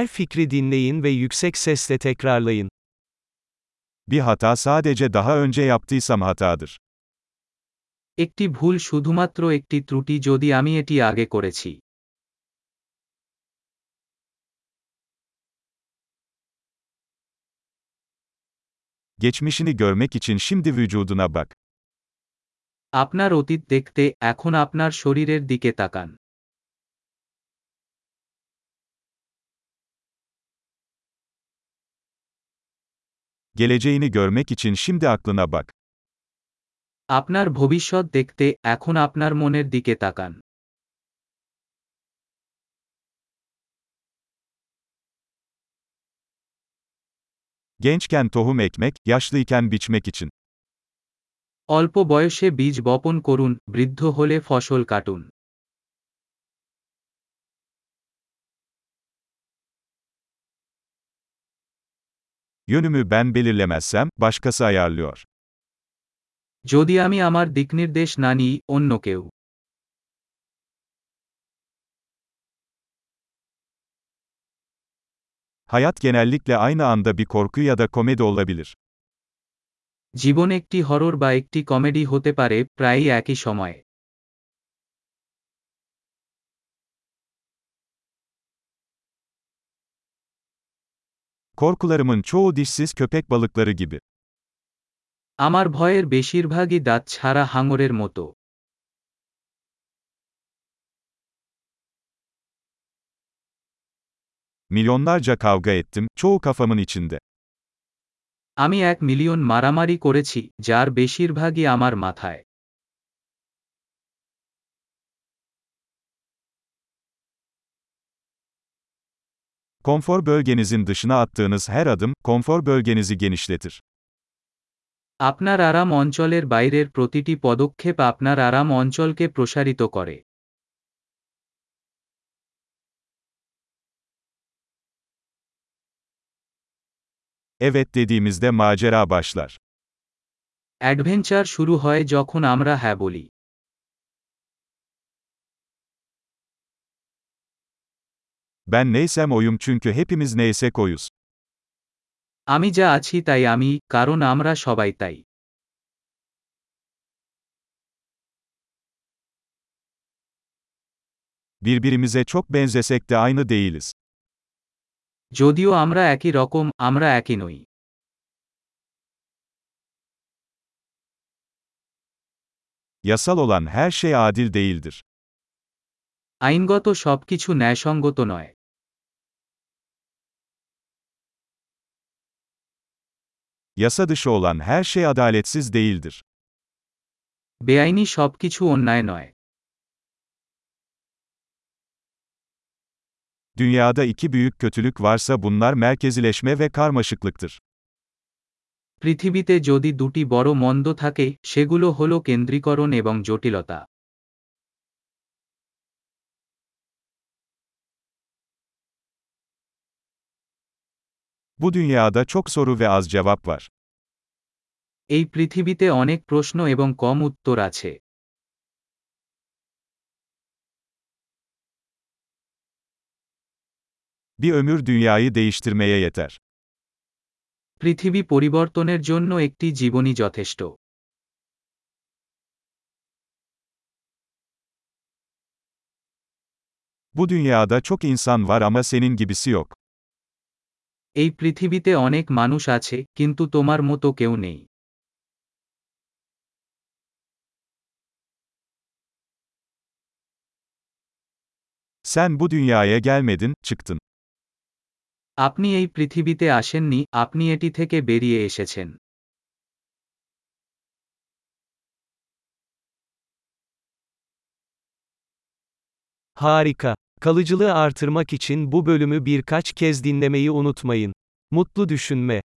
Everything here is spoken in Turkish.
Her fikri dinleyin ve yüksek sesle tekrarlayın. Bir hata sadece daha önce yaptıysam hatadır. একটি ভুল শুধুমাত্র একটি ত্রুটি যদি আমি এটি আগে করেছি Geçmişini görmek için şimdi vücuduna bak. আপনার অতীত দেখতে এখন আপনার শরীরের দিকে তাকান Geleceğini görmek için şimdi aklına bak. আপনার ভবিষ্যৎ দেখতে এখন আপনার মনের দিকে তাকান Gençken tohum ekmek, yaşlıyken biçmek için. অল্প বয়সে বীজ বপন করুন বৃদ্ধ হলে ফসল কাটুন Yönümü ben belirlemezsem, başkası ayarlıyor. যদি আমি আমার দিকনির্দেশ না নিই অন্য কেউ Hayat genellikle aynı anda bir korku ya da komedi olabilir. জীবন একটি হরর বা একটি কমেডি হতে পারে প্রায়ই একই সময়ে Korkularımın çoğu dişsiz köpek balıkları gibi. আমার ভয়ের বেশিরভাগই দাঁত ছাড়া হাঙরের মতো Milyonlarca kavga ettim, çoğu kafamın içinde. আমি এক মিলিয়ন মারামারি করেছি যার বেশিরভাগই আমার মাথায় Konfor bölgenizin dışına attığınız her adım, konfor bölgenizi genişletir. আপনার আরাম অঞ্চলের বাইরের প্রতিটি পদক্ষেপ আপনার আরাম অঞ্চলকে প্রসারিত করে Evet dediğimizde macera başlar. Adventure শুরু হয় যখন আমরা হ্যাঁ বলি Ben neysem oyum çünkü hepimiz neysek oyuz. আমি যা আছি তাই আমি কারণ আমরা সবাই তাই Birbirimize çok benzesek de aynı değiliz. যদিও আমরা একই রকম আমরা একই নই Yasal olan her şey adil değildir. আইনগত সবকিছু ন্যায়সঙ্গত নয় Yasa dışı olan her şey adaletsiz değildir. বেআইনি সবকিছু অন্যায় নয় Dünyada iki büyük kötülük varsa bunlar merkezileşme ve karmaşıklıktır. পৃথিবীতে যদি দুটি বড় মন্দ থাকে সেগুলো হল কেন্দ্রীকরণ এবং জটিলতা Bu dünyada çok soru ve az cevap var. এই পৃথিবীতে অনেক প্রশ্ন এবং কম উত্তর আছে Bir ömür dünyayı değiştirmeye yeter. পৃথিবী পরিবর্তনের জন্য একটি জীবনী যথেষ্ট Bu dünyada çok insan var ama senin gibisi yok. এই পৃথিবীতে অনেক মানুষ আছে কিন্তু তোমার মতো কেউ নেই Sen bu dünyaya gelmedin, çıktın. আপনি এই পৃথিবীতে আসেননি আপনি এটি থেকে বেরিয়ে এসেছেন Harika. Kalıcılığı artırmak için bu bölümü birkaç kez dinlemeyi unutmayın. Mutlu düşünme.